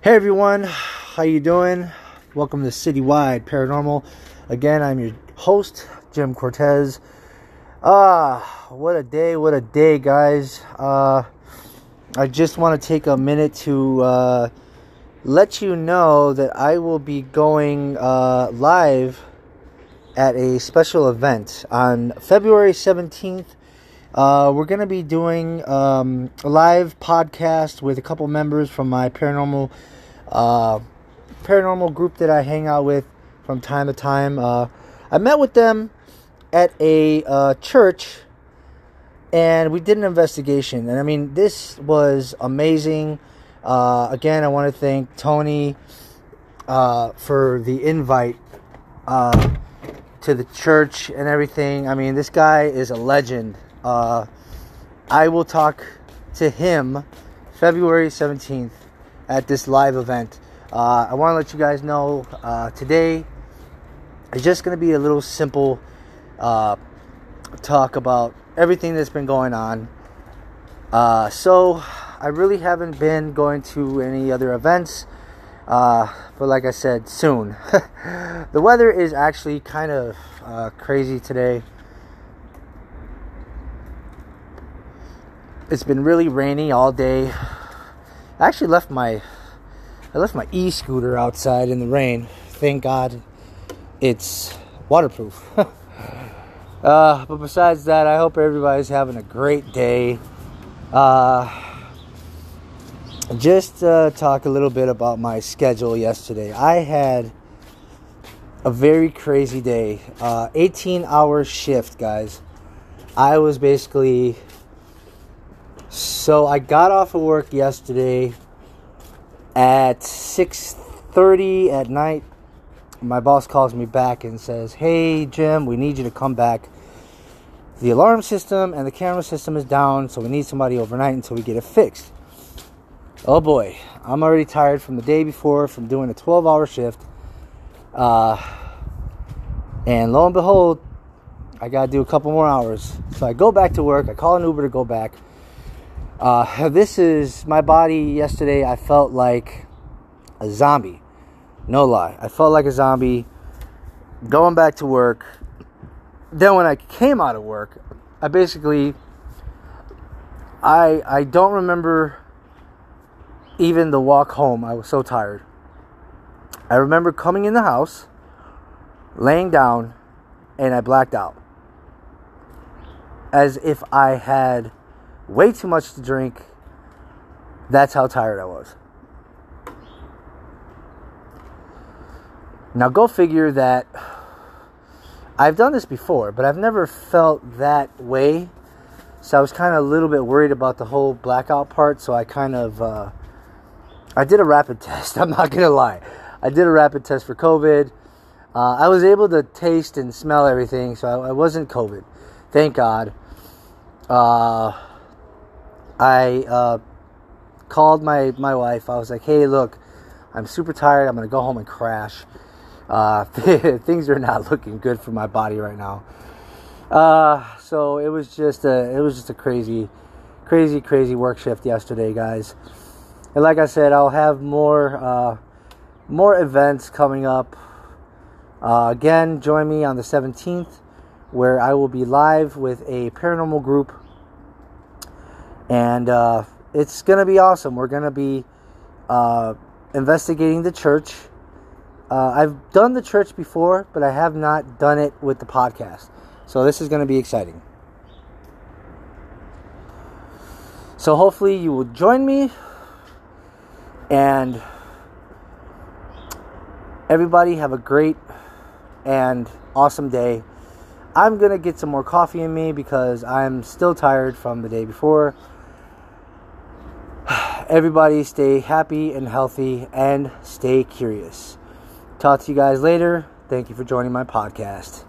Hey everyone, how you doing? Welcome to Citywide Paranormal. Again, I'm your host, Jim Cortez. Ah, what a day, what a day, guys. Uh, I just want to take a minute to uh, let you know that I will be going uh, live at a special event on February 17th. Uh, we're going to be doing um, a live podcast with a couple members from my paranormal uh, paranormal group that I hang out with from time to time. Uh, I met with them at a uh, church and we did an investigation. And I mean, this was amazing. Uh, again, I want to thank Tony uh, for the invite uh, to the church and everything. I mean, this guy is a legend. Uh, I will talk to him February 17th at this live event. Uh, I want to let you guys know uh, today is just going to be a little simple uh, talk about everything that's been going on. Uh, so, I really haven't been going to any other events, uh, but like I said, soon. the weather is actually kind of uh, crazy today. It's been really rainy all day. I actually left my I left my e-scooter outside in the rain. Thank God it's waterproof. uh, but besides that, I hope everybody's having a great day. Uh, just uh, talk a little bit about my schedule yesterday. I had a very crazy day. Uh, 18 hour shift, guys. I was basically so I got off of work yesterday at 6:30 at night. My boss calls me back and says, "Hey Jim, we need you to come back. The alarm system and the camera system is down, so we need somebody overnight until we get it fixed." Oh boy, I'm already tired from the day before from doing a 12-hour shift. Uh, and lo and behold, I got to do a couple more hours. So I go back to work. I call an Uber to go back. Uh, this is my body yesterday. I felt like a zombie. No lie. I felt like a zombie going back to work. Then when I came out of work, I basically I I don't remember even the walk home. I was so tired. I remember coming in the house, laying down, and I blacked out. As if I had way too much to drink. That's how tired I was. Now, go figure that I've done this before, but I've never felt that way. So I was kind of a little bit worried about the whole blackout part. So I kind of, uh, I did a rapid test. I'm not gonna lie, I did a rapid test for COVID. Uh, I was able to taste and smell everything, so I, I wasn't COVID. Thank God. Uh, I uh, called my, my wife. I was like, hey, look, I'm super tired. I'm going to go home and crash. Uh, things are not looking good for my body right now. Uh, so it was just a it was just a crazy, crazy, crazy work shift yesterday, guys. And like I said, I'll have more uh, more events coming up. Uh, again, join me on the 17th, where I will be live with a paranormal group and uh, it's gonna be awesome. We're gonna be uh, investigating the church. Uh, I've done the church before, but I have not done it with the podcast. So this is gonna be exciting. So hopefully you will join me, and everybody have a great and awesome day. I'm gonna get some more coffee in me because I'm still tired from the day before everybody stay happy and healthy and stay curious. Talk to you guys later. Thank you for joining my podcast.